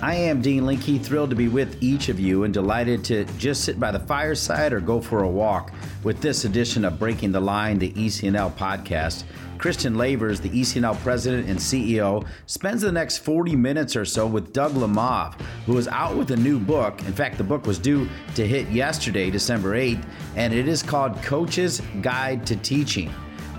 I am Dean Linke, thrilled to be with each of you and delighted to just sit by the fireside or go for a walk with this edition of Breaking the Line, the ECNL podcast. Christian Lavers, the ECNL president and CEO, spends the next 40 minutes or so with Doug Lemov, who is out with a new book. In fact, the book was due to hit yesterday, December 8th, and it is called Coach's Guide to Teaching.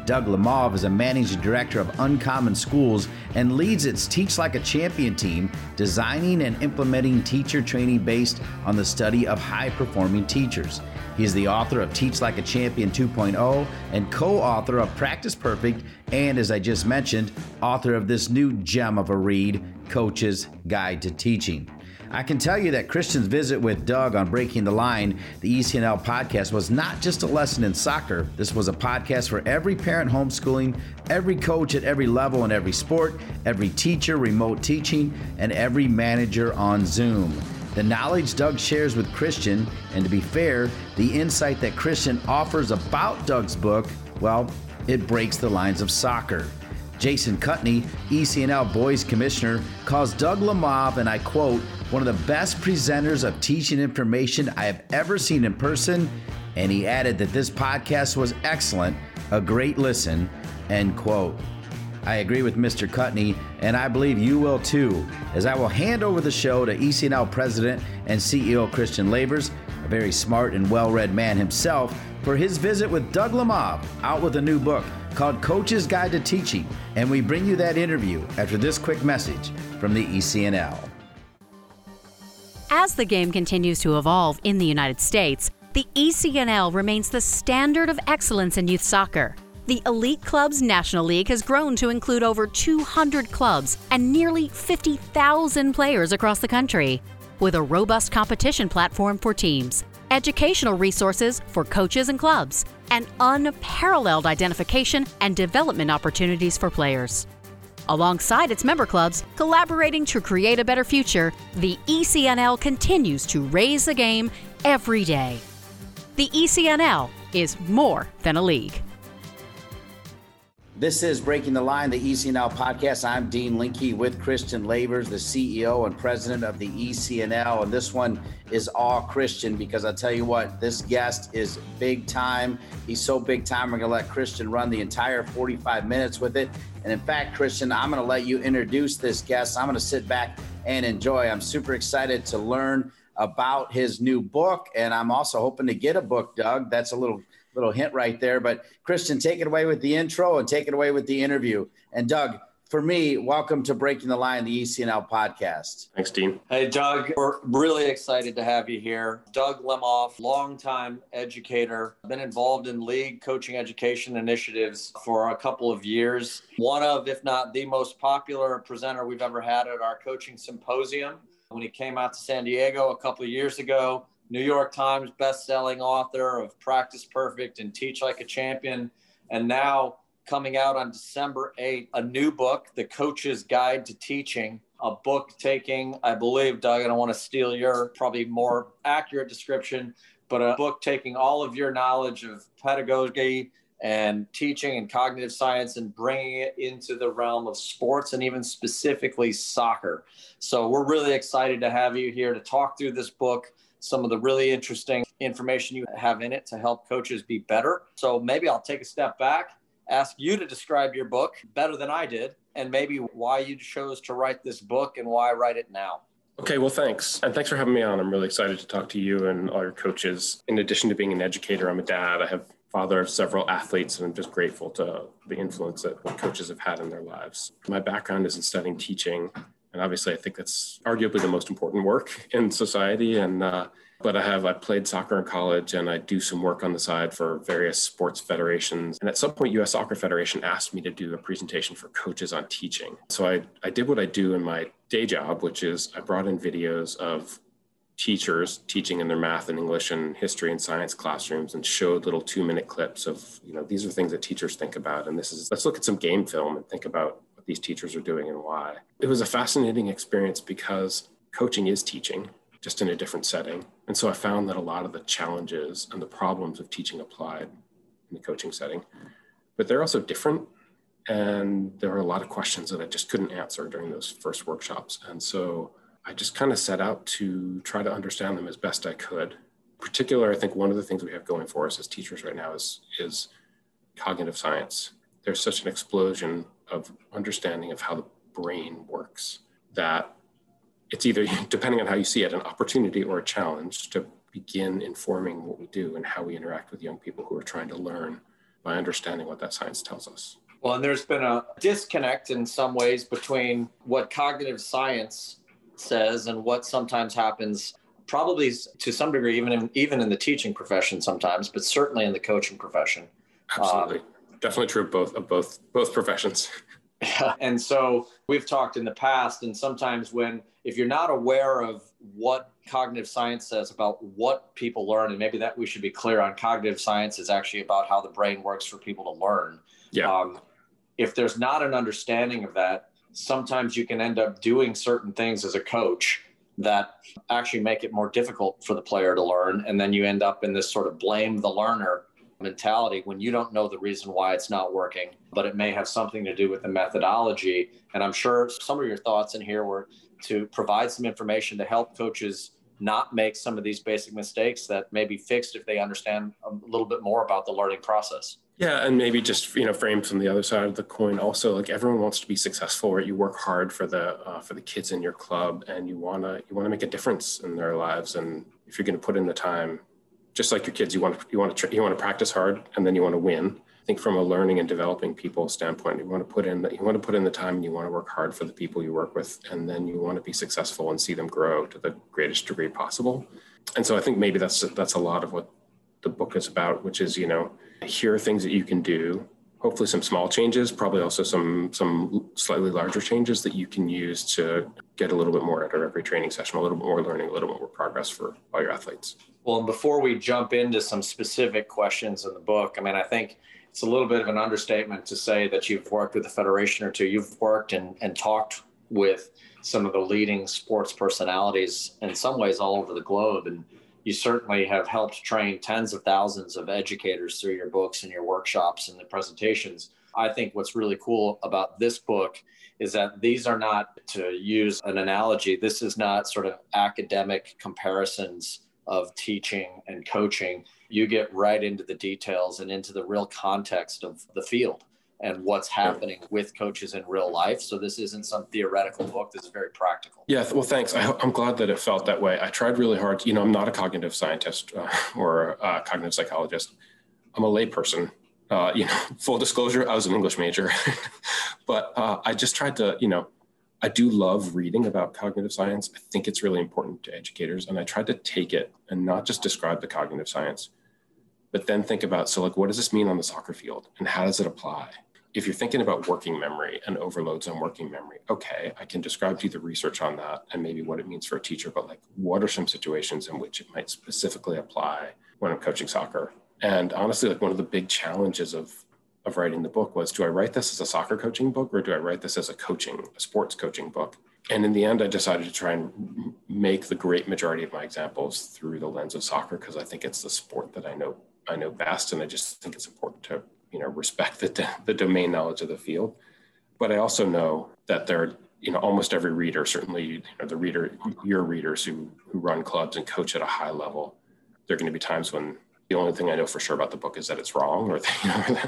Doug Lemov is a managing director of Uncommon Schools and leads its Teach Like a Champion team, designing and implementing teacher training based on the study of high performing teachers. He is the author of Teach Like a Champion 2.0 and co author of Practice Perfect, and as I just mentioned, author of this new gem of a read, Coach's Guide to Teaching. I can tell you that Christian's visit with Doug on Breaking the Line, the ECNL podcast, was not just a lesson in soccer. This was a podcast for every parent homeschooling, every coach at every level in every sport, every teacher remote teaching, and every manager on Zoom. The knowledge Doug shares with Christian, and to be fair, the insight that Christian offers about Doug's book, well, it breaks the lines of soccer. Jason Cutney, ECNL Boys Commissioner, calls Doug Lemov, and I quote, one of the best presenters of teaching information I have ever seen in person. And he added that this podcast was excellent, a great listen, end quote. I agree with Mr. Cutney, and I believe you will too, as I will hand over the show to ECNL President and CEO Christian Lavers, a very smart and well read man himself, for his visit with Doug Lemov, out with a new book called Coach's Guide to Teaching. And we bring you that interview after this quick message from the ECNL. As the game continues to evolve in the United States, the ECNL remains the standard of excellence in youth soccer. The Elite Clubs National League has grown to include over 200 clubs and nearly 50,000 players across the country, with a robust competition platform for teams, educational resources for coaches and clubs, and unparalleled identification and development opportunities for players. Alongside its member clubs, collaborating to create a better future, the ECNL continues to raise the game every day. The ECNL is more than a league. This is Breaking the Line, the ECNL podcast. I'm Dean Linke with Christian Lavers, the CEO and president of the ECNL. And this one is all Christian because I tell you what, this guest is big time. He's so big time, we're going to let Christian run the entire 45 minutes with it. And in fact, Christian, I'm going to let you introduce this guest. I'm going to sit back and enjoy. I'm super excited to learn about his new book. And I'm also hoping to get a book, Doug. That's a little little hint right there. But Christian, take it away with the intro and take it away with the interview. And Doug, for me, welcome to Breaking the Line, the ECNL podcast. Thanks, Dean. Hey, Doug, we're really excited to have you here. Doug Lemov, longtime educator, been involved in league coaching education initiatives for a couple of years. One of, if not the most popular presenter we've ever had at our coaching symposium. When he came out to San Diego a couple of years ago, New York Times best-selling author of Practice Perfect and Teach Like a Champion, and now coming out on December 8th, a new book, The Coach's Guide to Teaching, a book taking, I believe, Doug, I don't want to steal your probably more accurate description, but a book taking all of your knowledge of pedagogy and teaching and cognitive science and bringing it into the realm of sports and even specifically soccer. So we're really excited to have you here to talk through this book some of the really interesting information you have in it to help coaches be better. So maybe I'll take a step back, ask you to describe your book better than I did, and maybe why you chose to write this book and why write it now. Okay, well, thanks. And thanks for having me on. I'm really excited to talk to you and all your coaches. In addition to being an educator, I'm a dad. I have father of several athletes, and I'm just grateful to the influence that coaches have had in their lives. My background is in studying teaching and obviously I think that's arguably the most important work in society. And uh, but I have I played soccer in college, and I do some work on the side for various sports federations. And at some point, U.S. Soccer Federation asked me to do a presentation for coaches on teaching. So I I did what I do in my day job, which is I brought in videos of teachers teaching in their math and English and history and science classrooms and showed little two minute clips of, you know, these are things that teachers think about. And this is, let's look at some game film and think about what these teachers are doing and why. It was a fascinating experience because coaching is teaching just in a different setting. And so I found that a lot of the challenges and the problems of teaching applied in the coaching setting, but they're also different. And there were a lot of questions that I just couldn't answer during those first workshops. And so I just kind of set out to try to understand them as best I could. In particular, I think one of the things we have going for us as teachers right now is, is cognitive science. There's such an explosion of understanding of how the brain works that it's either, depending on how you see it, an opportunity or a challenge to begin informing what we do and how we interact with young people who are trying to learn by understanding what that science tells us. Well, and there's been a disconnect in some ways between what cognitive science says and what sometimes happens probably to some degree even in even in the teaching profession sometimes but certainly in the coaching profession. Absolutely. Um, definitely true of both of both both professions. Yeah. and so we've talked in the past and sometimes when if you're not aware of what cognitive science says about what people learn and maybe that we should be clear on cognitive science is actually about how the brain works for people to learn. Yeah. Um, if there's not an understanding of that sometimes you can end up doing certain things as a coach that actually make it more difficult for the player to learn. And then you end up in this sort of blame the learner mentality when you don't know the reason why it's not working, but it may have something to do with the methodology. And I'm sure some of your thoughts in here were to provide some information to help coaches not make some of these basic mistakes that may be fixed if they understand a little bit more about the learning process. Yeah, and maybe just you know frame from the other side of the coin. Also, like everyone wants to be successful, right? You work hard for the uh, for the kids in your club, and you wanna you wanna make a difference in their lives. And if you're to put in the time, just like your kids, you want to you want to you want to practice hard, and then you want to win. I think from a learning and developing people standpoint, you want to put in you want to put in the time, and you want to work hard for the people you work with, and then you want to be successful and see them grow to the greatest degree possible. And so I think maybe that's that's a lot of what the book is about, which is you know here are things that you can do. Hopefully some small changes probably also some some slightly larger changes that you can use to get a little bit more out of every training session a little bit more learning a little bit more progress for all your athletes. Well and before we jump into some specific questions in the book i mean i think it's a little bit of an understatement to say that you've worked with a federation or two. You've worked and, and talked with some of the leading sports personalities in some ways all over the globe. And you certainly have helped train tens of thousands of educators through your books and your workshops and the presentations. I think what's really cool about this book is that these are not, to use an analogy, this is not sort of academic comparisons of teaching and coaching. You get right into the details and into the real context of the field and what's happening with coaches in real life. So this isn't some theoretical book. This is very practical. Yeah. Well, thanks. I, am glad that it felt that way. I tried really hard. You know, I'm not a cognitive scientist uh, or a cognitive psychologist. I'm a layperson. Uh, you know, full disclosure, I was an English major, but uh, I just tried to, you know, I do love reading about cognitive science. I think it's really important to educators, and I tried to take it and not just describe the cognitive science, but then think about so like what does this mean on the soccer field and how does it apply if you're thinking about working memory and overloads on working memory, okay, I can describe to you the research on that and maybe what it means for a teacher, but like what are some situations in which it might specifically apply when I'm coaching soccer? And honestly, like one of the big challenges of of writing the book was do I write this as a soccer coaching book or do I write this as a coaching, a sports coaching book? And in the end, I decided to try and make the great majority of my examples through the lens of soccer because I think it's the sport that I know I know best, and I just think it's important to you know respect the the domain knowledge of the field. But i also know that there are you know almost every reader certainly you know the reader your readers who who run clubs and coach at a high level there are going to be times when the only thing i know for sure about the book is that it's wrong or you know,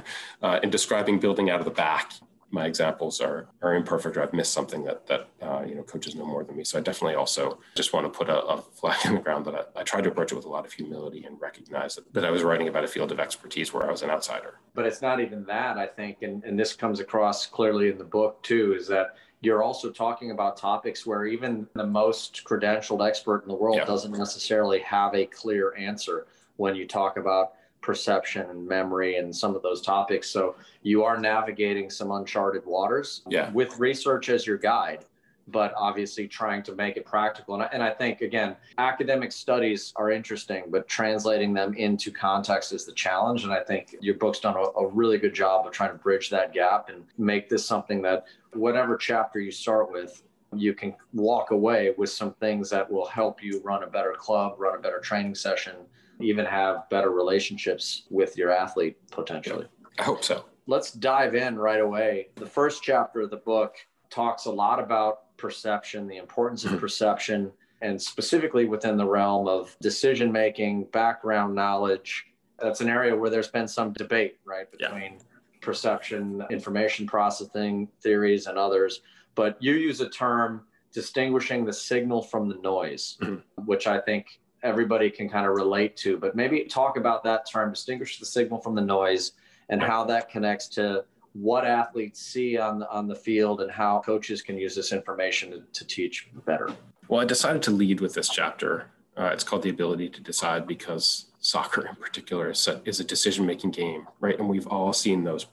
uh, in describing building out of the back my examples are are imperfect or I've missed something that that uh, you know coaches know more than me. So I definitely also just want to put a, a flag in the ground that I, I tried to approach it with a lot of humility and recognize that, that I was writing about a field of expertise where I was an outsider. But it's not even that I think, and, and this comes across clearly in the book too, is that you're also talking about topics where even the most credentialed expert in the world yeah. doesn't necessarily have a clear answer when you talk about perception and memory and some of those topics. So you are navigating some uncharted waters yeah. with research as your guide. but obviously trying to make it practical. And I, and I think, again, academic studies are interesting, but translating them into context is the challenge. And I think your book's done a, a really good job of trying to bridge that gap and make this something that whatever chapter you start with, you can walk away with some things that will help you run a better club, run a better training session, even have better relationships with your athlete potentially. I hope so. Let's dive in right away. The first chapter of the book talks a lot about perception, the importance of perception, and specifically within the realm of decision making, background knowledge. That's an area where there's been some debate, right, between yeah. perception, information processing theories, and others. But you use a term distinguishing the signal from the noise, mm-hmm. which I think everybody can kind of relate to. But maybe talk about that term, distinguish the signal from the noise, and how that connects to what athletes see on the, on the field and how coaches can use this information to, to teach better. Well, I decided to lead with this chapter. Uh, it's called the ability to decide because soccer in particular is a, is a decision making game, right? And we've all seen those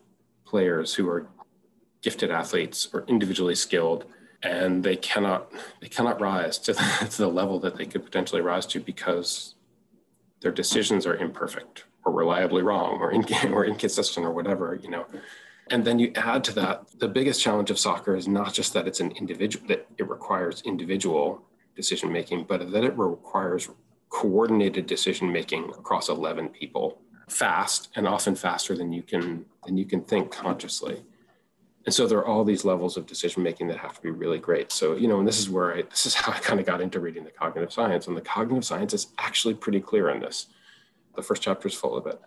players who are gifted athletes or individually skilled and they cannot they cannot rise to the, to the level that they could potentially rise to because their decisions are imperfect or reliably wrong or, in, or inconsistent or whatever you know. And then you add to that the biggest challenge of soccer is not just that it's an individual that it requires individual decision making but that it requires coordinated decision making across 11 people fast and often faster than you can than you can think consciously and so there are all these levels of decision making that have to be really great. So you know and this is where i this is how i kind of got into reading the cognitive science and the cognitive science is actually pretty clear in this. The first chapter is full of it.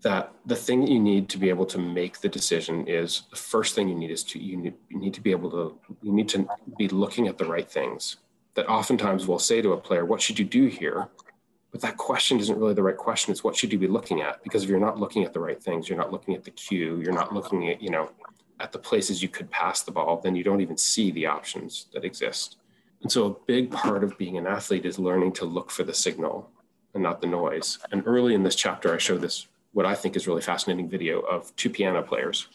That the thing that you need to be able to make the decision is the first thing you need is to you need, you need to be able to you need to be looking at the right things. That oftentimes we'll say to a player what should you do here? But that question isn't really the right question. It's what should you be looking at? Because if you're not looking at the right things you're not looking at the cue you're not looking at you know at the places you could pass the ball, then you don't even see the options that exist. And so a big part of being an athlete is learning to look for the signal and not the noise. And early in this chapter, I show this, what I think is really fascinating video of two piano players.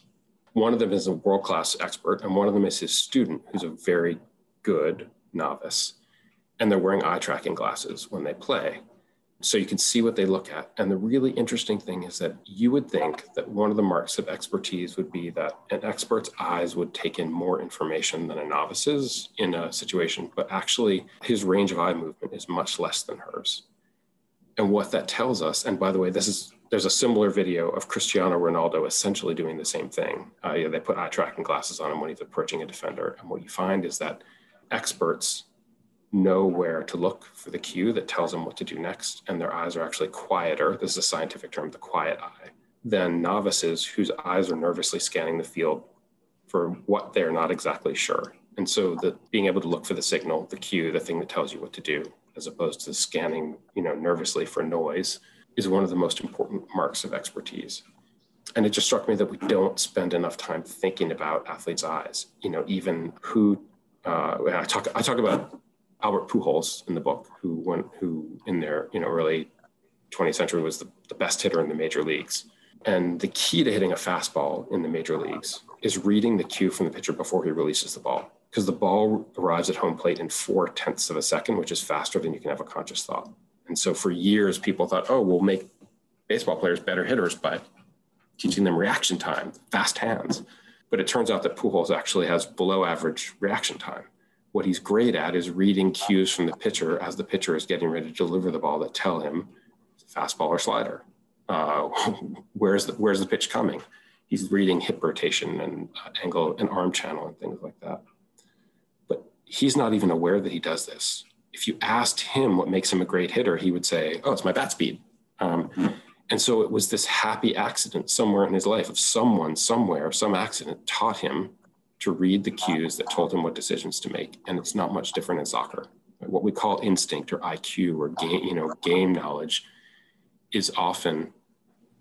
One of them is a world class expert, and one of them is his student, who's a very good novice. And they're wearing eye tracking glasses when they play so you can see what they look at. And the really interesting thing is that you would think that one of the marks of expertise would be that an expert's eyes would take in more information than a novice's in a situation, but actually his range of eye movement is much less than hers. And what that tells us, and by the way, this is there's a similar video of Cristiano Ronaldo essentially doing the same thing. Uh, they put eye tracking glasses on him when he's approaching a defender, and what you find is that experts know where to look for the cue that tells them what to do next, and their eyes are actually quieter. This is a scientific term, the quiet eye, than novices whose eyes are nervously scanning the field for what they're not exactly sure. And so the being able to look for the signal, the cue, the thing that tells you what to do, as opposed to scanning, you know, nervously for noise, is one of the most important marks of expertise. And it just struck me that we don't spend enough time thinking about athletes' eyes. You know, even who uh, I talk I talk about Albert Pujols in the book, who went, who in their you know early 20th century was the, the best hitter in the major leagues. And the key to hitting a fastball in the major leagues is reading the cue from the pitcher before he releases the ball, because the ball arrives at home plate in four tenths of a second, which is faster than you can have a conscious thought. And so for years, people thought, oh, we'll make baseball players better hitters by teaching them reaction time, fast hands. But it turns out that Pujols actually has below average reaction time. What he's great at is reading cues from the pitcher as the pitcher is getting ready to deliver the ball that tell him fastball or slider. Uh, where's the where's the pitch coming? He's reading hip rotation and uh, angle and arm channel and things like that. But he's not even aware that he does this. If you asked him what makes him a great hitter, he would say, "Oh, it's my bat speed." Um, and so it was this happy accident somewhere in his life of someone somewhere, some accident taught him to read the cues that told him what decisions to make. And it's not much different in soccer. What we call instinct or IQ or game, you know, game knowledge is often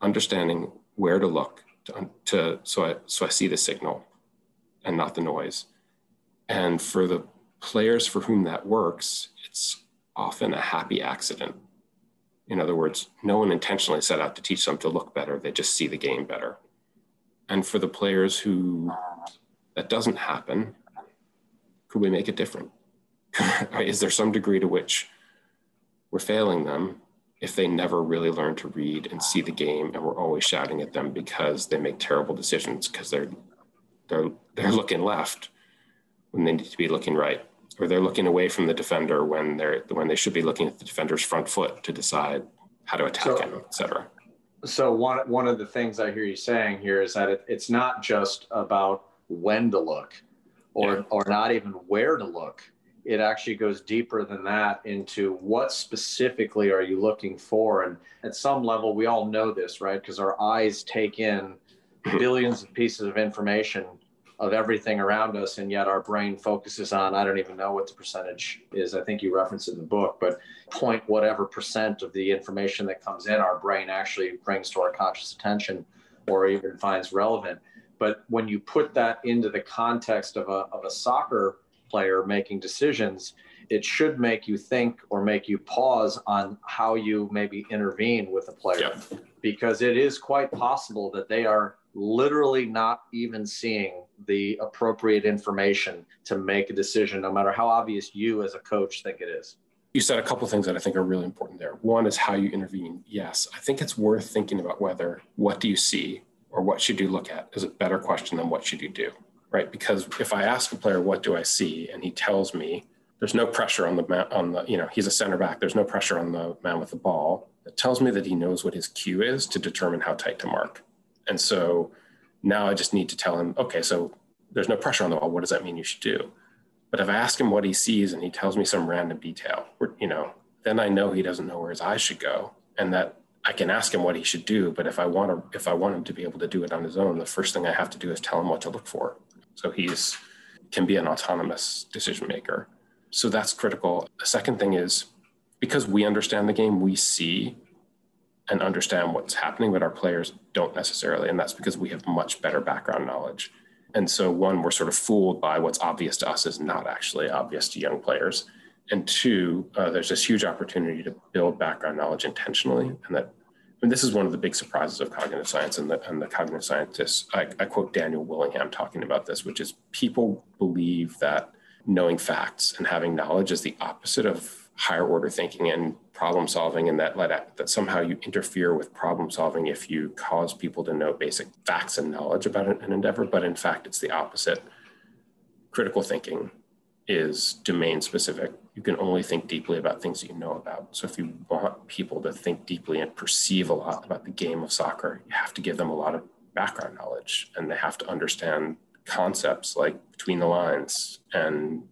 understanding where to look to, to so I so I see the signal and not the noise. And for the players for whom that works, it's often a happy accident. In other words, no one intentionally set out to teach them to look better, they just see the game better. And for the players who that doesn't happen, could we make it different? Is there some degree to which we're failing them if they never really learn to read and see the game and we're always shouting at them because they make terrible decisions because they're they're they're looking left when they need to be looking right or they're looking away from the defender when they're when they should be looking at the defender's front foot to decide how to attack so, him, etc. So one one of the things I hear you saying here is that it, it's not just about when to look, or yeah. or not even where to look. It actually goes deeper than that into what specifically are you looking for, and at some level we all know this, right? Because our eyes take in billions of pieces of information of everything around us and yet our brain focuses on i don't even know what the percentage is i think you reference it in the book but point whatever percent of the information that comes in our brain actually brings to our conscious attention or even finds relevant but when you put that into the context of a, of a soccer player making decisions it should make you think or make you pause on how you maybe intervene with a player yeah. because it is quite possible that they are literally not even seeing the appropriate information to make a decision, no matter how obvious you as a coach think it is. You said a couple things that I think are really important there. One is how you intervene. Yes, I think it's worth thinking about whether what do you see or what should you look at is a better question than what should you do, right? Because if I ask a player, what do I see? And he tells me, there's no pressure on the on the, you know, he's a center back. There's no pressure on the man with the ball. It tells me that he knows what his cue is to determine how tight to mark. And so now I just need to tell him, okay, so there's no pressure on the wall. What does that mean you should do? But if I ask him what he sees and he tells me some random detail, you know, then I know he doesn't know where his eyes should go, and that I can ask him what he should do. But if I want to, if I want him to be able to do it on his own, the first thing I have to do is tell him what to look for. So he's can be an autonomous decision maker. So that's critical. The second thing is because we understand the game, we see and understand what's happening, but our players don't necessarily. And that's because we have much better background knowledge. And so, one, we're sort of fooled by what's obvious to us is not actually obvious to young players. And two, uh, there's this huge opportunity to build background knowledge intentionally. And that, and this is one of the big surprises of cognitive science and the, and the cognitive scientists. I, I quote Daniel Willingham talking about this, which is people believe that knowing facts and having knowledge is the opposite of higher order thinking and problem solving and that that somehow you interfere with problem solving if you cause people to know basic facts and knowledge about an endeavor but in fact it's the opposite critical thinking is domain specific you can only think deeply about things that you know about so if you want people to think deeply and perceive a lot about the game of soccer you have to give them a lot of background knowledge and they have to understand concepts like between the lines and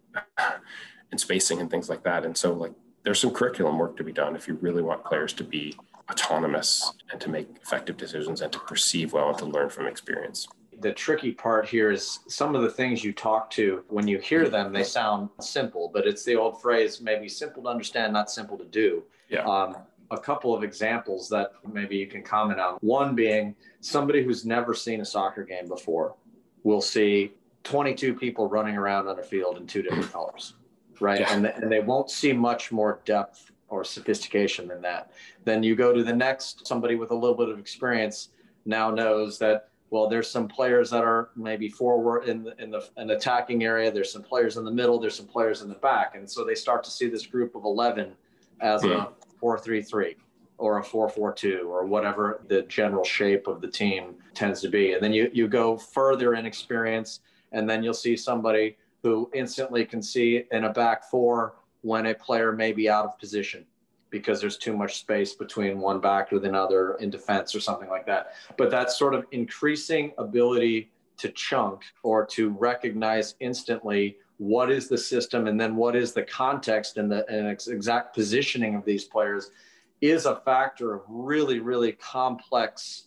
and spacing and things like that. And so like there's some curriculum work to be done if you really want players to be autonomous and to make effective decisions and to perceive well and to learn from experience. The tricky part here is some of the things you talk to, when you hear them, they sound simple, but it's the old phrase maybe simple to understand, not simple to do. Yeah. Um, a couple of examples that maybe you can comment on. One being somebody who's never seen a soccer game before will see 22 people running around on a field in two different colors right? Yeah. And, and they won't see much more depth or sophistication than that. Then you go to the next, somebody with a little bit of experience now knows that well, there's some players that are maybe forward in the, in the an attacking area. There's some players in the middle. There's some players in the back, and so they start to see this group of eleven as a hmm. four-three-three or a four-four-two or whatever the general shape of the team tends to be. And then you you go further in experience, and then you'll see somebody who instantly can see in a back four when a player may be out of position because there's too much space between one back with another in defense or something like that. But that sort of increasing ability to chunk or to recognize instantly what is the system and then what is the context and the and exact positioning of these players is a factor of really, really complex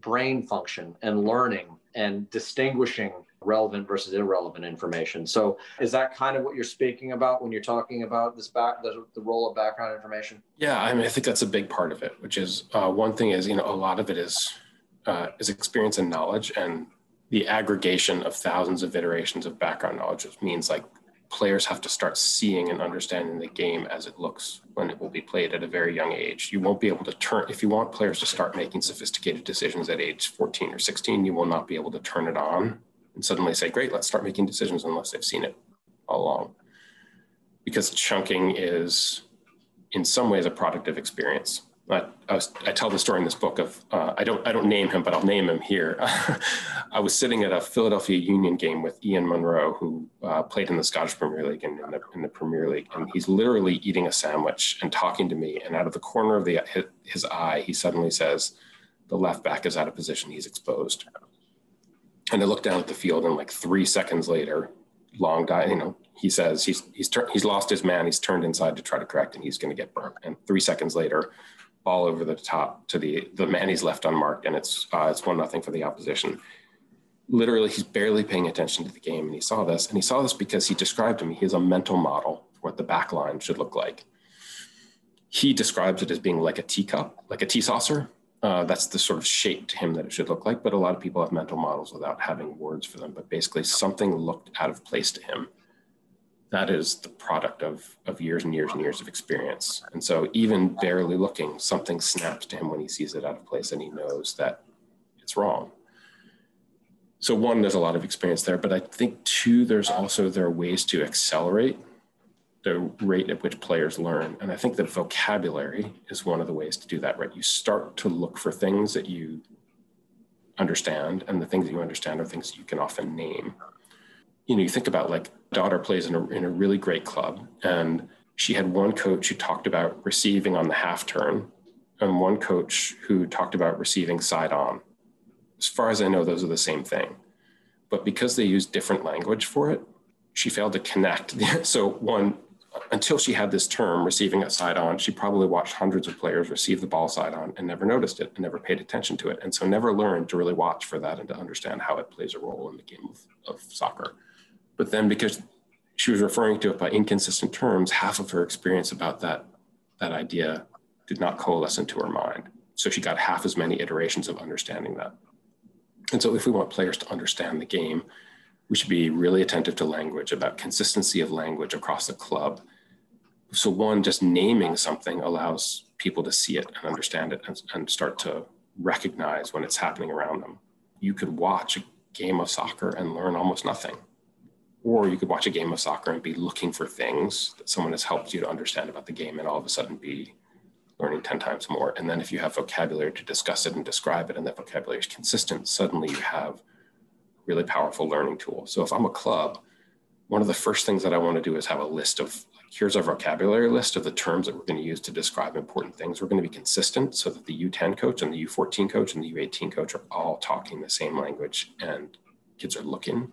brain function and learning and distinguishing relevant versus irrelevant information. So is that kind of what you're speaking about when you're talking about this back the, the role of background information? Yeah, I mean, I think that's a big part of it. Which is uh, one thing is you know a lot of it is uh, is experience and knowledge, and the aggregation of thousands of iterations of background knowledge which means like players have to start seeing and understanding the game as it looks when it will be played at a very young age. You won't be able to turn, if you want players to start making sophisticated decisions at age 14 or 16, you will not be able to turn it on and suddenly say, great, let's start making decisions unless they've seen it. all along. Because chunking is, in some ways, a product of experience. I, I, was, I tell the story in this book of uh, I don't I don't name him, but I'll name him here. I was sitting at a Philadelphia Union game with Ian Monroe, who uh, played in the Scottish Premier League and in the, in the Premier League, and he's literally eating a sandwich and talking to me. And out of the corner of the his, his eye, he suddenly says, "The left back is out of position. He's exposed." And I look down at the field, and like three seconds later, long die, you know, he says he's he's tur- he's lost his man. He's turned inside to try to correct, and he's going to get burnt. And three seconds later, ball over the top to the the man he's left unmarked, and it's uh, it's one nothing for the opposition. Literally, he's barely paying attention to the game, and he saw this, and he saw this because he described to me he has a mental model for what the back line should look like. He describes it as being like a teacup, like a tea saucer. Uh, that's the sort of shape to him that it should look like. But a lot of people have mental models without having words for them. But basically, something looked out of place to him that is the product of, of years and years and years of experience. And so, even barely looking, something snaps to him when he sees it out of place and he knows that it's wrong. So, one, there's a lot of experience there, but I think two, there's also there are ways to accelerate the rate at which players learn. And I think that vocabulary is one of the ways to do that, right? You start to look for things that you understand, and the things that you understand are things that you can often name you know, you think about like daughter plays in a, in a really great club and she had one coach who talked about receiving on the half turn and one coach who talked about receiving side on. As far as I know, those are the same thing. But because they use different language for it, she failed to connect. so one, until she had this term receiving a side on, she probably watched hundreds of players receive the ball side on and never noticed it and never paid attention to it. And so never learned to really watch for that and to understand how it plays a role in the game of, of soccer. But then because she was referring to it by inconsistent terms, half of her experience about that, that idea did not coalesce into her mind. So she got half as many iterations of understanding that. And so if we want players to understand the game, we should be really attentive to language, about consistency of language across the club. So one, just naming something allows people to see it and understand it and, and start to recognize when it's happening around them. You could watch a game of soccer and learn almost nothing or you could watch a game of soccer and be looking for things that someone has helped you to understand about the game and all of a sudden be learning 10 times more. And then if you have vocabulary to discuss it and describe it and that vocabulary is consistent, suddenly you have really powerful learning tool. So if I'm a club, one of the first things that I want to do is have a list of here's our vocabulary list of the terms that we're going to use to describe important things. We're going to be consistent so that the U10 coach and the U14 coach and the U18 coach are all talking the same language and kids are looking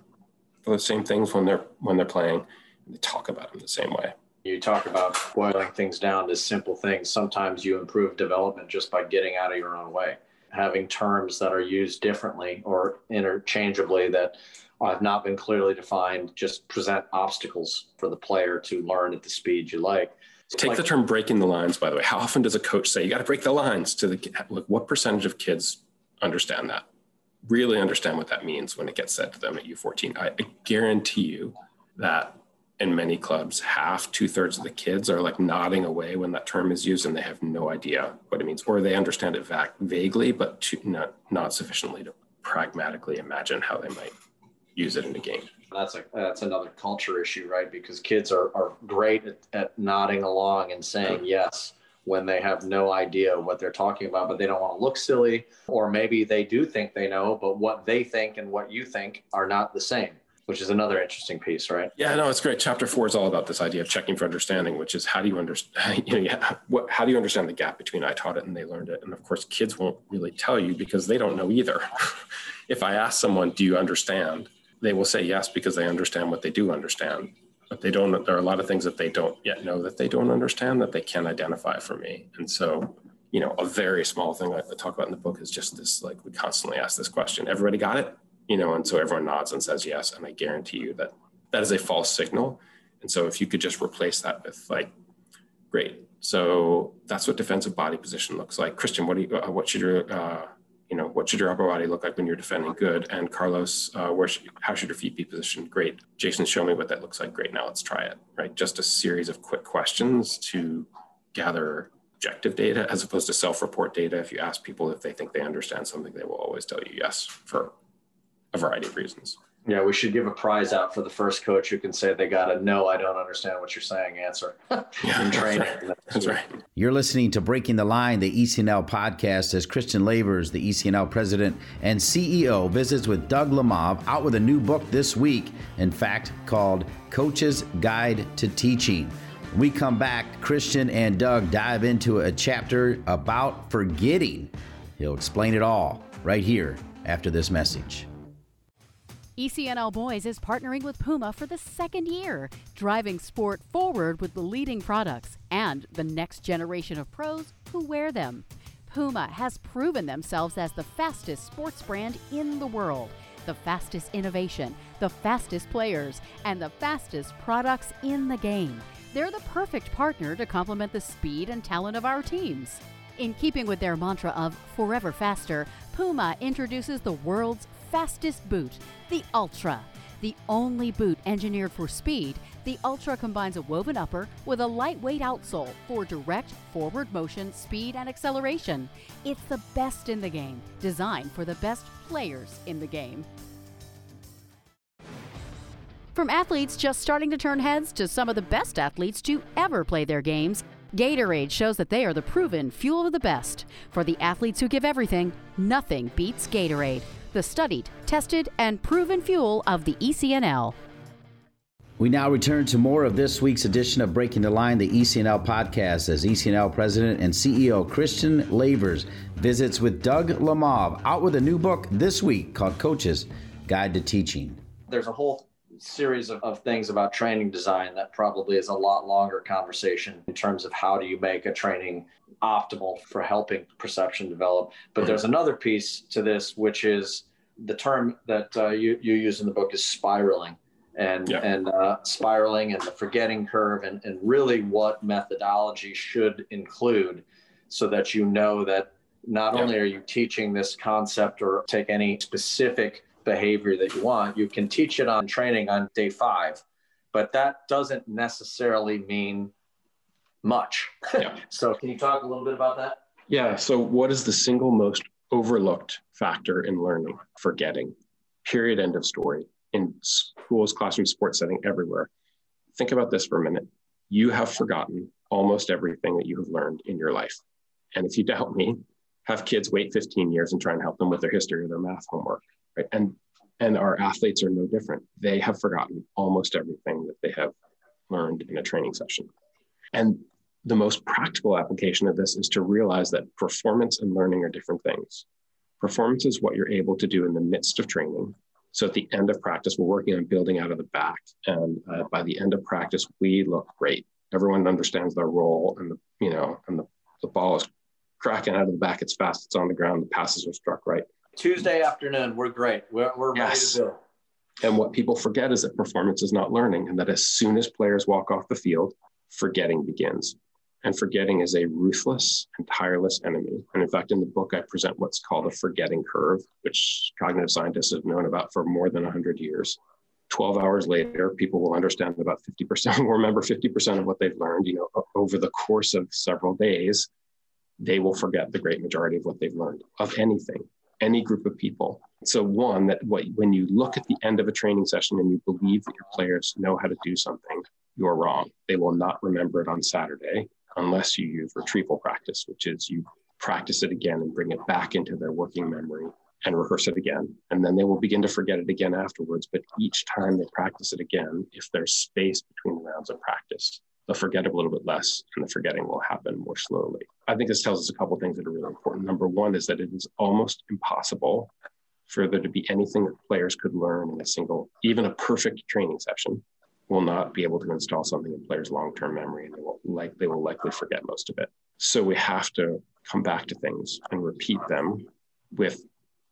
for the same things when they're when they're playing. And they talk about them the same way. You talk about boiling things down to simple things. Sometimes you improve development just by getting out of your own way, having terms that are used differently or interchangeably that have not been clearly defined. Just present obstacles for the player to learn at the speed you like. Take like, the term breaking the lines, by the way. How often does a coach say you got to break the lines to the like what percentage of kids understand that? really understand what that means when it gets said to them at U14. I, I guarantee you that in many clubs, half, two thirds of the kids are like nodding away when that term is used and they have no idea what it means, or they understand it va- vaguely, but to, not, not sufficiently to pragmatically imagine how they might use it in a game. That's a that's another culture issue, right? Because kids are, are great at, at nodding along and saying yes when they have no idea what they're talking about, but they don't want to look silly. Or maybe they do think they know, but what they think and what you think are not the same, which is another interesting piece, right? Yeah, no, it's great. Chapter four is all about this idea of checking for understanding, which is how do you understand, you know, yeah, what, how do you understand the gap between I taught it and they learned it? And of course, kids won't really tell you because they don't know either. if I ask someone, do you understand? They will say yes because they understand what they do understand but they don't there are a lot of things that they don't yet know that they don't understand that they can't identify for me and so you know a very small thing i talk about in the book is just this like we constantly ask this question everybody got it you know and so everyone nods and says yes and i guarantee you that that is a false signal and so if you could just replace that with like great so that's what defensive body position looks like christian what do you uh, what should your uh, you know, what should your upper body look like when you're defending? Good. And Carlos, uh, where should, how should your feet be positioned? Great. Jason, show me what that looks like. Great. Now let's try it. Right. Just a series of quick questions to gather objective data as opposed to self-report data. If you ask people if they think they understand something, they will always tell you yes for a variety of reasons. Yeah, we should give a prize out for the first coach who can say they got a no, I don't understand what you're saying answer in training. That's right. That's right. You're listening to Breaking the Line, the ECNL podcast, as Christian Lavers, the ECNL president and CEO, visits with Doug Lemov, out with a new book this week, in fact, called Coach's Guide to Teaching. When we come back, Christian and Doug dive into a chapter about forgetting. He'll explain it all right here after this message. ECNL Boys is partnering with Puma for the second year, driving sport forward with the leading products and the next generation of pros who wear them. Puma has proven themselves as the fastest sports brand in the world, the fastest innovation, the fastest players, and the fastest products in the game. They're the perfect partner to complement the speed and talent of our teams. In keeping with their mantra of forever faster, Puma introduces the world's fastest boot, the Ultra. The only boot engineered for speed, the Ultra combines a woven upper with a lightweight outsole for direct forward motion, speed, and acceleration. It's the best in the game, designed for the best players in the game. From athletes just starting to turn heads to some of the best athletes to ever play their games, Gatorade shows that they are the proven fuel of the best. For the athletes who give everything, nothing beats Gatorade the studied, tested, and proven fuel of the ECNL. We now return to more of this week's edition of Breaking the Line, the ECNL podcast, as ECNL President and CEO Christian Lavers visits with Doug Lemov, out with a new book this week called Coaches Guide to Teaching. There's a whole series of, of things about training design that probably is a lot longer conversation in terms of how do you make a training optimal for helping perception develop. But there's another piece to this, which is the term that uh, you, you use in the book is spiraling and, yeah. and uh, spiraling and the forgetting curve and, and really what methodology should include so that you know that not yeah. only are you teaching this concept or take any specific behavior that you want, you can teach it on training on day five, but that doesn't necessarily mean much. Yeah. so, can you talk a little bit about that? Yeah. So, what is the single most overlooked factor in learning? Forgetting. Period. End of story. In schools, classroom, sports setting, everywhere. Think about this for a minute. You have forgotten almost everything that you have learned in your life. And if you doubt me, have kids wait 15 years and try and help them with their history or their math homework. Right. And and our athletes are no different. They have forgotten almost everything that they have learned in a training session. And the most practical application of this is to realize that performance and learning are different things. Performance is what you're able to do in the midst of training. So at the end of practice, we're working on building out of the back. And uh, by the end of practice, we look great. Everyone understands their role and the, you know, and the, the ball is cracking out of the back. It's fast. It's on the ground. The passes are struck right. Tuesday afternoon, we're great. We're, we're yes. ready to go. And what people forget is that performance is not learning, and that as soon as players walk off the field, forgetting begins. And forgetting is a ruthless and tireless enemy. And in fact, in the book, I present what's called a forgetting curve, which cognitive scientists have known about for more than 100 years. 12 hours later, people will understand about 50%, will remember 50% of what they've learned. You know, over the course of several days, they will forget the great majority of what they've learned of anything, any group of people. So, one, that what, when you look at the end of a training session and you believe that your players know how to do something, you're wrong. They will not remember it on Saturday unless you use retrieval practice, which is you practice it again and bring it back into their working memory and rehearse it again. And then they will begin to forget it again afterwards. But each time they practice it again, if there's space between the rounds of practice, they'll forget a little bit less and the forgetting will happen more slowly. I think this tells us a couple of things that are really important. Number one is that it is almost impossible for there to be anything that players could learn in a single, even a perfect training session will not be able to install something in players' long-term memory and they will like they will likely forget most of it. So we have to come back to things and repeat them with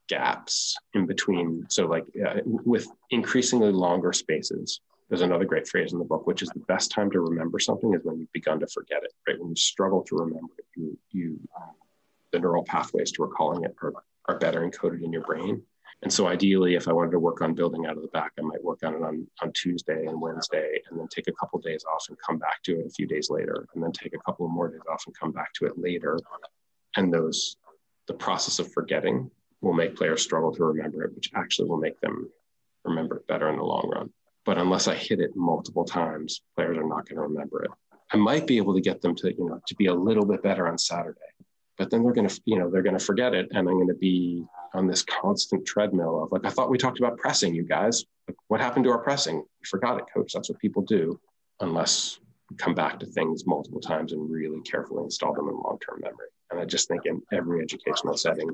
gaps in between. So like uh, with increasingly longer spaces. There's another great phrase in the book, which is the best time to remember something is when you've begun to forget it. Right when you struggle to remember it, you you the neural pathways to recalling it are, are better encoded in your brain and so ideally, if I wanted to work on building out of the back, I might work on it on, on Tuesday and Wednesday, and then take a couple of days off and come back to it a few days later, and then take a couple of more days off and come back to it later. And those, the process of forgetting will make players struggle to remember it, which actually will make them remember it better in the long run. But unless I hit it multiple times, players are not going to remember it. I might be able to get them to, you know, to be a little bit better on Saturday, but then they're going to, you know, they're going to forget it. And I'm going to be on this constant treadmill of like, I thought we talked about pressing you guys. Like, what happened to our pressing? You forgot it, coach. That's what people do unless we come back to things multiple times and really carefully install them in long-term memory. And I just think in every educational setting,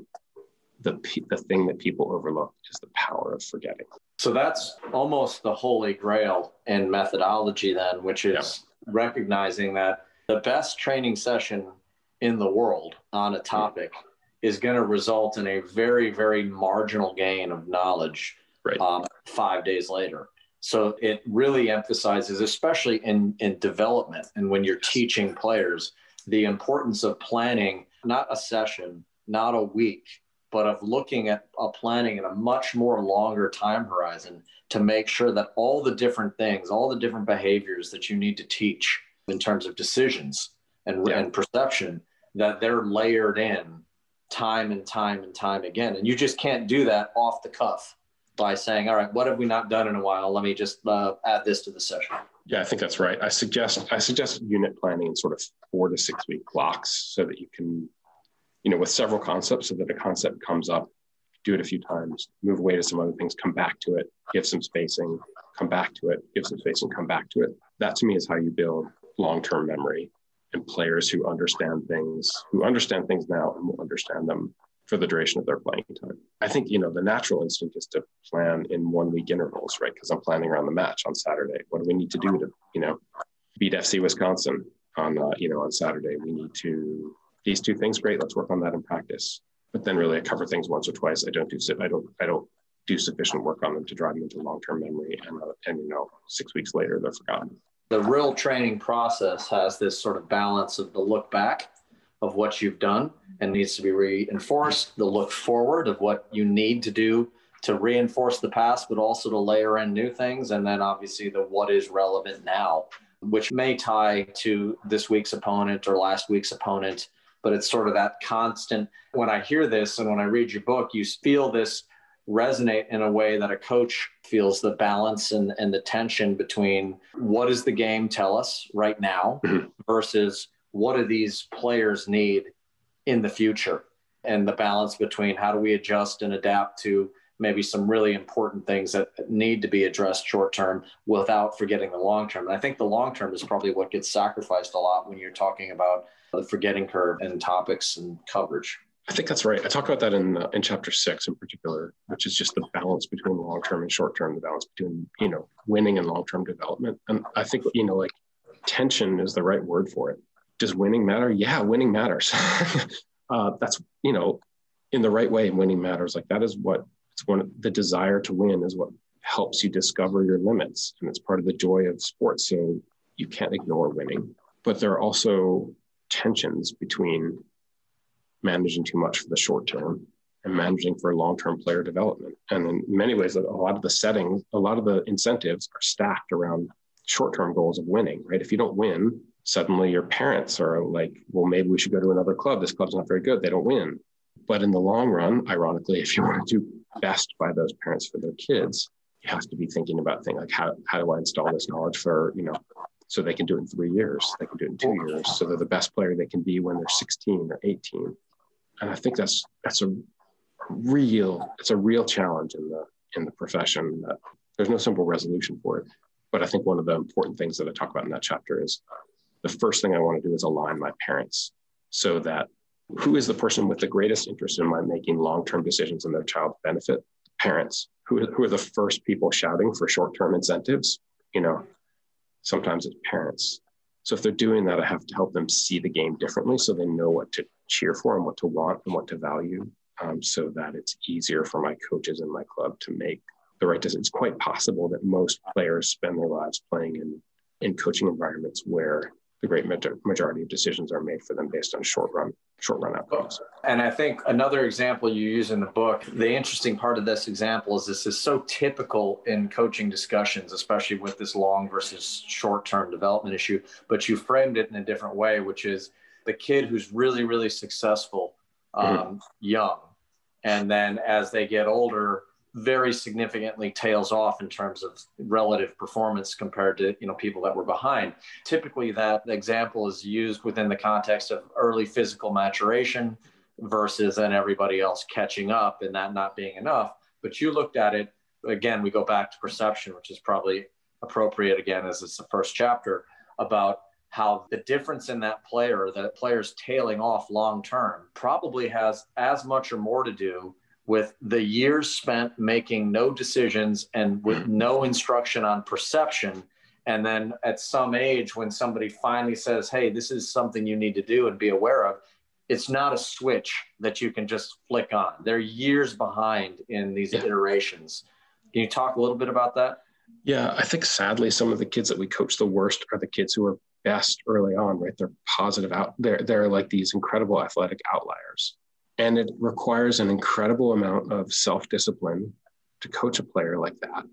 the, the thing that people overlook is the power of forgetting. So that's almost the holy grail in methodology, then, which is yeah. recognizing that the best training session in the world on a topic is going to result in a very, very marginal gain of knowledge right. um, five days later. So it really emphasizes, especially in, in development and when you're teaching players, the importance of planning not a session, not a week, but of looking at a planning in a much more longer time horizon to make sure that all the different things, all the different behaviors that you need to teach in terms of decisions and, yeah. and perception, that they're layered in time and time and time again. And you just can't do that off the cuff by saying, all right, what have we not done in a while? Let me just uh, add this to the session. Yeah, I think that's right. I suggest I suggest unit planning in sort of four to six week blocks so that you can, you know, with several concepts, so that a concept comes up, do it a few times, move away to some other things, come back to it, give some spacing, come back to it, give some spacing, come back to it. That to me is how you build long term memory and players who understand things, who understand things now and will understand them for the duration of their playing time. I think, you know, the natural instinct is to plan in one week intervals, right? Because I'm planning around the match on Saturday. What do we need to do to, you know, beat FC Wisconsin on, uh, you know, on Saturday? We need to, these two things, great. Let's work on that in practice. But then really I cover things once or twice. I don't do, I don't, I don't do sufficient work on them to drive them into long-term memory. And, uh, and, you know, six weeks later, they're forgotten. The real training process has this sort of balance of the look back of what you've done and needs to be reinforced, the look forward of what you need to do to reinforce the past, but also to layer in new things. And then obviously the what is relevant now, which may tie to this week's opponent or last week's opponent. But it's sort of that constant. When I hear this and when I read your book, you feel this resonate in a way that a coach feels the balance and, and the tension between what does the game tell us right now mm-hmm. versus what do these players need in the future and the balance between how do we adjust and adapt to maybe some really important things that need to be addressed short term without forgetting the long term. And I think the long term is probably what gets sacrificed a lot when you're talking about the forgetting curve and topics and coverage. I think that's right. I talk about that in uh, in chapter six in particular, which is just the balance between long term and short term, the balance between you know winning and long term development. And I think you know like tension is the right word for it does winning matter? Yeah, winning matters. uh, that's you know, in the right way, winning matters. Like that is what it's one. The desire to win is what helps you discover your limits, and it's part of the joy of sports. So you can't ignore winning, but there are also tensions between managing too much for the short term and managing for long-term player development. And in many ways, a lot of the settings, a lot of the incentives are stacked around short-term goals of winning. Right? If you don't win, suddenly your parents are like, well, maybe we should go to another club. This club's not very good. They don't win. But in the long run, ironically, if you want to do best by those parents for their kids, you have to be thinking about things like how, how do I install this knowledge for, you know, so they can do it in three years, they can do it in two years, so they're the best player they can be when they're 16 or 18. And I think that's that's a real it's a real challenge in the in the profession. That there's no simple resolution for it. But I think one of the important things that I talk about in that chapter is uh, the first thing I want to do is align my parents so that who is the person with the greatest interest in my making long-term decisions in their child's benefit? Parents. Who, who are the first people shouting for short-term incentives? You know, sometimes it's parents. So if they're doing that, I have to help them see the game differently so they know what to cheer for and what to want and what to value um, so that it's easier for my coaches and my club to make the right decisions. It's quite possible that most players spend their lives playing in, in coaching environments where the great majority of decisions are made for them based on short run short run outcomes. And I think another example you use in the book, the interesting part of this example is this is so typical in coaching discussions, especially with this long versus short term development issue. But you framed it in a different way, which is the kid who's really, really successful mm-hmm. um, mm-hmm. young. And then as they get older, very significantly tails off in terms of relative performance compared to you know people that were behind typically that example is used within the context of early physical maturation versus then everybody else catching up and that not being enough but you looked at it again we go back to perception which is probably appropriate again as it's the first chapter about how the difference in that player that player's tailing off long term probably has as much or more to do with the years spent making no decisions and with mm-hmm. no instruction on perception. And then at some age, when somebody finally says, Hey, this is something you need to do and be aware of, it's not a switch that you can just flick on. They're years behind in these yeah. iterations. Can you talk a little bit about that? Yeah, I think sadly, some of the kids that we coach the worst are the kids who are best early on, right? They're positive out. They're they're like these incredible athletic outliers. And it requires an incredible amount of self discipline to coach a player like that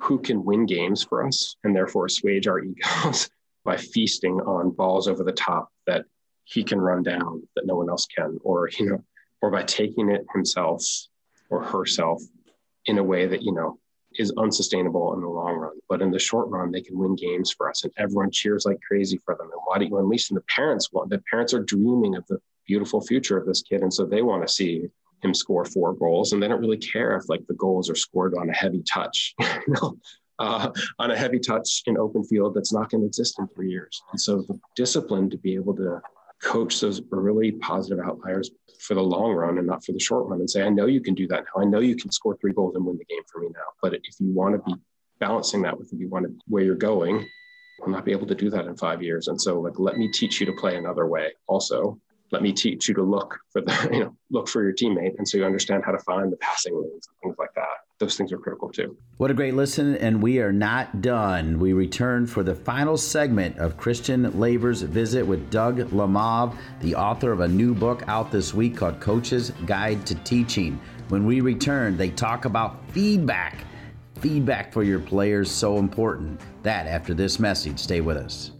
who can win games for us and therefore assuage our egos by feasting on balls over the top that he can run down that no one else can, or, you know, or by taking it himself or herself in a way that, you know, is unsustainable in the long run. But in the short run, they can win games for us and everyone cheers like crazy for them. And why do you unleash? And the parents want, the parents are dreaming of the beautiful future of this kid. And so they want to see him score four goals and they don't really care if like the goals are scored on a heavy touch, you know, uh, on a heavy touch in open field that's not going to exist in three years. And so the discipline to be able to coach those really positive outliers for the long run and not for the short run and say, I know you can do that now. I know you can score three goals and win the game for me now. But if you want to be balancing that with if you want to where you're going, I'll not be able to do that in five years. And so like let me teach you to play another way also let me teach you to look for the you know look for your teammate and so you understand how to find the passing lanes and things like that those things are critical too. What a great listen and we are not done. We return for the final segment of christian Lavers' visit with doug lemov the author of a new book out this week called coach's guide to teaching. When we return they talk about feedback. Feedback for your players so important. That after this message. Stay with us.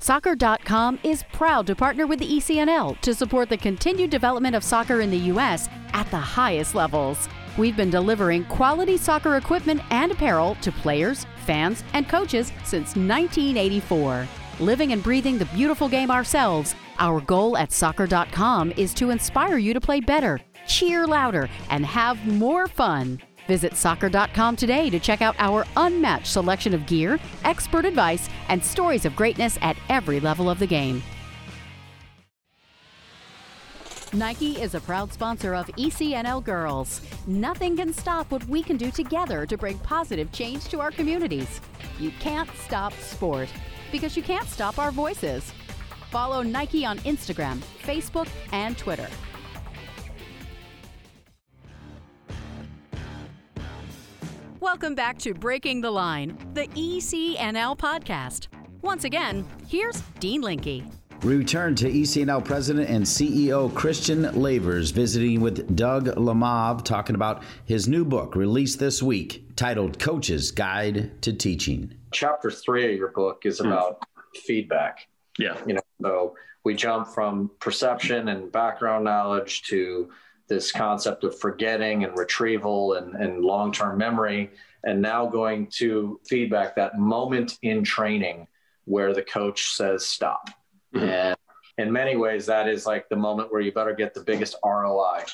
Soccer.com is proud to partner with the ECNL to support the continued development of soccer in the U.S. at the highest levels. We've been delivering quality soccer equipment and apparel to players, fans, and coaches since 1984. Living and breathing the beautiful game ourselves, our goal at Soccer.com is to inspire you to play better, cheer louder, and have more fun. Visit soccer.com today to check out our unmatched selection of gear, expert advice, and stories of greatness at every level of the game. Nike is a proud sponsor of ECNL Girls. Nothing can stop what we can do together to bring positive change to our communities. You can't stop sport because you can't stop our voices. Follow Nike on Instagram, Facebook, and Twitter. Welcome back to Breaking the Line, the ECNL podcast. Once again, here's Dean Linke. We return to ECNL President and CEO Christian Lavers visiting with Doug Lemov talking about his new book released this week titled Coach's Guide to Teaching. Chapter three of your book is hmm. about mm. feedback. Yeah. You know, so we jump from perception and background knowledge to this concept of forgetting and retrieval and, and long term memory, and now going to feedback that moment in training where the coach says stop. Mm-hmm. And in many ways, that is like the moment where you better get the biggest ROI,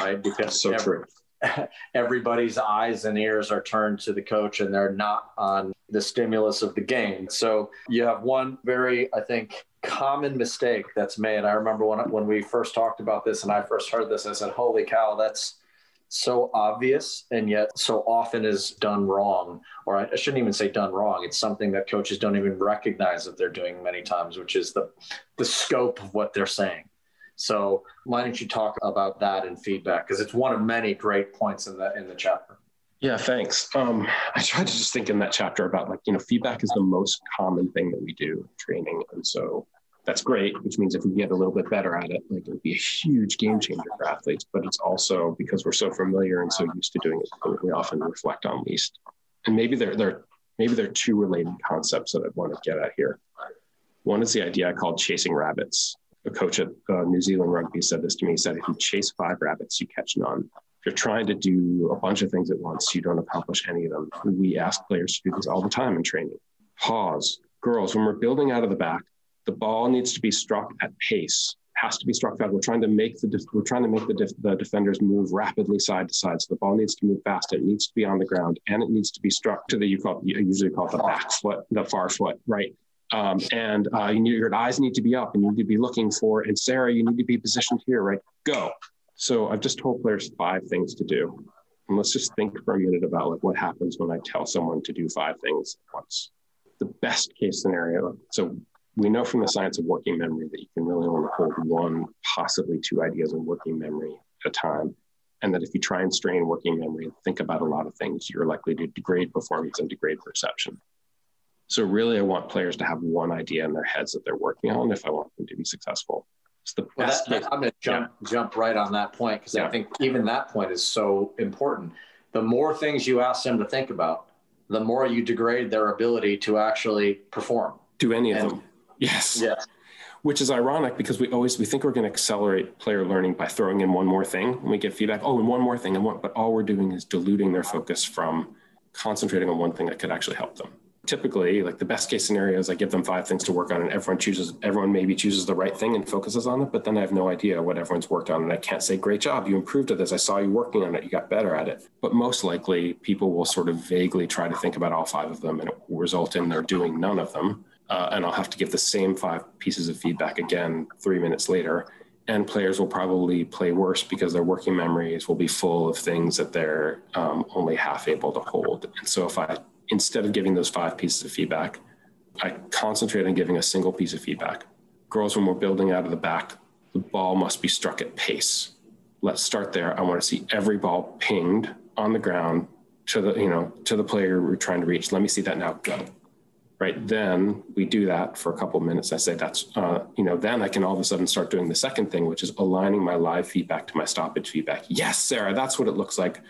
right? Because so every, everybody's eyes and ears are turned to the coach and they're not on the stimulus of the game. So you have one very, I think, common mistake that's made. I remember when when we first talked about this and I first heard this, I said, "Holy cow, that's so obvious and yet so often is done wrong." Or I shouldn't even say done wrong. It's something that coaches don't even recognize that they're doing many times, which is the the scope of what they're saying. So why don't you talk about that in feedback because it's one of many great points in the in the chapter. Yeah, thanks. Um, I tried to just think in that chapter about like, you know, feedback is the most common thing that we do in training. And so that's great, which means if we get a little bit better at it, like it would be a huge game changer for athletes. But it's also because we're so familiar and so used to doing it, we often reflect on least. And maybe there, there, maybe there are two related concepts that I want to get at here. One is the idea I called chasing rabbits. A coach at uh, New Zealand Rugby said this to me. He said, if you chase five rabbits, you catch none. If you're trying to do a bunch of things at once, you don't accomplish any of them. We ask players to do this all the time in training. Pause. Girls, when we're building out of the back, the ball needs to be struck at pace has to be struck fast. We're trying to make the we're trying to make the, def, the defenders move rapidly side to side. So the ball needs to move fast. It needs to be on the ground, and it needs to be struck to the you call you usually call it the back foot, the far foot, right? Um, and uh, you need, your eyes need to be up, and you need to be looking for. And Sarah, you need to be positioned here, right? Go. So I've just told players five things to do, and let's just think for a minute about like what happens when I tell someone to do five things at once. The best case scenario. So we know from the science of working memory that you can really only hold one, possibly two ideas in working memory at a time. And that if you try and strain working memory and think about a lot of things, you're likely to degrade performance and degrade perception. So, really, I want players to have one idea in their heads that they're working on if I want them to be successful. It's the well, best. That, I'm going to jump yeah. jump right on that point because yeah. I think even that point is so important. The more things you ask them to think about, the more you degrade their ability to actually perform. Do any of and, them. Yes. Yes. Which is ironic because we always we think we're going to accelerate player learning by throwing in one more thing. And we get feedback, oh, and one more thing, and one, but all we're doing is diluting their focus from concentrating on one thing that could actually help them. Typically, like the best case scenario is I give them five things to work on, and everyone chooses, everyone maybe chooses the right thing and focuses on it, but then I have no idea what everyone's worked on, and I can't say, "Great job, you improved at this. I saw you working on it. You got better at it." But most likely, people will sort of vaguely try to think about all five of them, and it will result in their doing none of them uh, and I'll have to give the same five pieces of feedback again three minutes later. And players will probably play worse because their working memories will be full of things that they're um, only half able to hold. And so, if I, instead of giving those five pieces of feedback, I concentrate on giving a single piece of feedback. Girls, when we're building out of the back, the ball must be struck at pace. Let's start there. I want to see every ball pinged on the ground to the, you know, to the player we're trying to reach. Let me see that now. Go right? Then we do that for a couple of minutes. I say that's uh, you know then i can all of a sudden start doing the second thing which is aligning my live feedback to my stoppage feedback. Yes sarah that's what it looks like.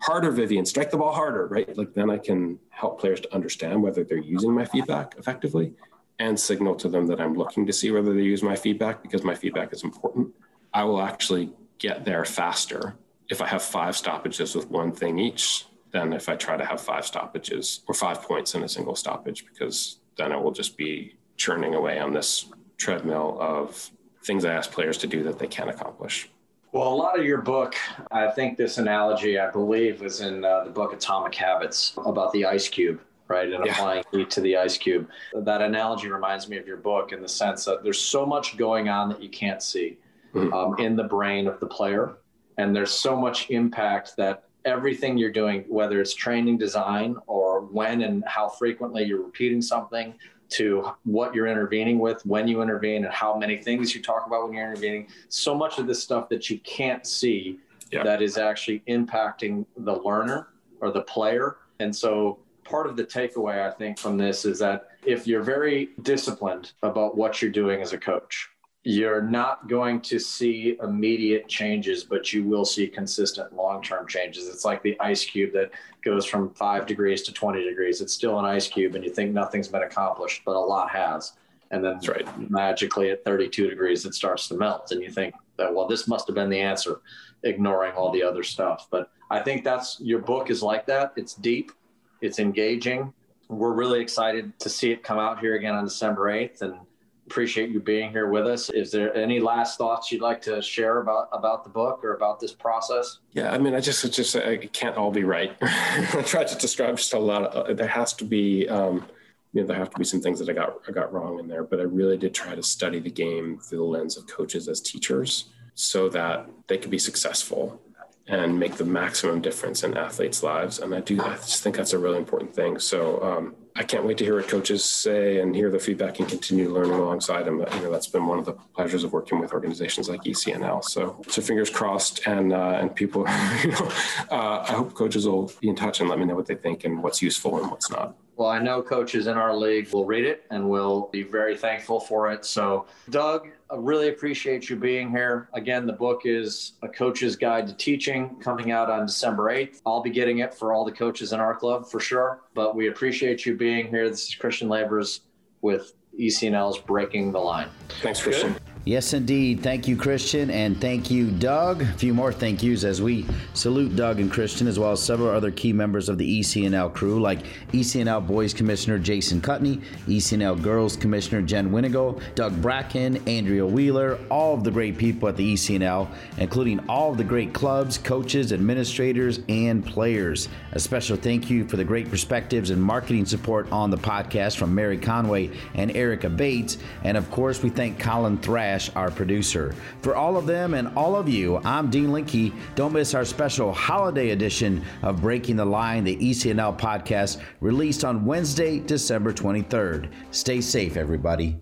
Harder vivian strike the ball harder right? Like then i can help players to understand whether they're using my feedback effectively and signal to them that i'm looking to see whether they use my feedback because my feedback is important. I will actually get there faster if i have five stoppages with one thing each than if I try to have five stoppages or five points in a single stoppage, because then it will just be churning away on this treadmill of things I ask players to do that they can't accomplish. Well, a lot of your book, I think this analogy, I believe, was in uh, the book Atomic Habits about the ice cube, right? And yeah. applying heat to the ice cube. That analogy reminds me of your book in the sense that there's so much going on that you can't see mm-hmm. um, in the brain of the player. And there's so much impact that everything you're doing, whether it's training design or when and how frequently you're repeating something, to what you're intervening with, when you intervene, and how many things you talk about when you're intervening. So much of this stuff that you can't see yeah. that is actually impacting the learner or the player. And so part of the takeaway, I think, from this is that if you're very disciplined about what you're doing as a coach, you're not going to see immediate changes, but you will see consistent long term changes. It's like the ice cube that goes from five degrees to 20 degrees. It's still an ice cube, and you think nothing's been accomplished, but a lot has. And then right. magically at 32 degrees, it starts to melt. And you think that, well, this must have been the answer, ignoring all the other stuff. But I think that's your book is like that. It's deep, it's engaging. We're really excited to see it come out here again on December 8th. And appreciate you being here with us. Is there any last thoughts you'd like to share about about the book or about this process? Yeah, I mean, I just just it can't all be right. I tried to describe just a lot. Of, uh, there has to be. Um, you know, there have to be some things that I got I got wrong in there, but I really did try to study the game through the lens of coaches as teachers, so that they could be successful and make the maximum difference in athletes' lives. And I do, I just think that's a really important thing. So um, I can't wait to hear what coaches say and hear the feedback and continue learning alongside them. You know, that's been one of the pleasures of working with organizations like ECNL. So, so fingers crossed, and uh, and people, you know, uh, I hope coaches will be in touch and let me know what they think and what's useful and what's not. Well, I know coaches in our league will read it and will be very thankful for it. So, Doug, I really appreciate you being here. Again, the book is A Coach's Guide to Teaching coming out on December 8th. I'll be getting it for all the coaches in our club for sure. But we appreciate you being here. This is Christian Lavers with ECNL's Breaking the Line. Thanks, Christian. Good. Yes, indeed. Thank you, Christian, and thank you, Doug. A few more thank yous as we salute Doug and Christian, as well as several other key members of the ECNL crew, like ECNL Boys Commissioner Jason Cutney, ECNL Girls Commissioner Jen Winigo, Doug Bracken, Andrea Wheeler, all of the great people at the ECNL, including all of the great clubs, coaches, administrators, and players. A special thank you for the great perspectives and marketing support on the podcast from Mary Conway and Erica Bates. And of course, we thank Colin Thrash our producer. For all of them and all of you, I'm Dean Linke. Don't miss our special holiday edition of Breaking the Line, the ECNL podcast, released on Wednesday, December 23rd. Stay safe, everybody.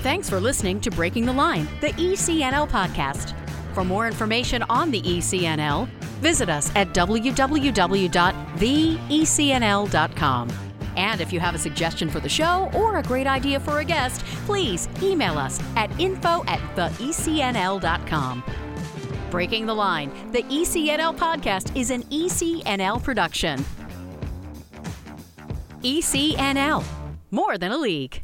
Thanks for listening to Breaking the Line, the ECNL podcast. For more information on the ECNL, visit us at www.theecnl.com. And if you have a suggestion for the show or a great idea for a guest, please email us at info at theecnl.com. Breaking the Line, the ECNL podcast is an ECNL production. ECNL, more than a league.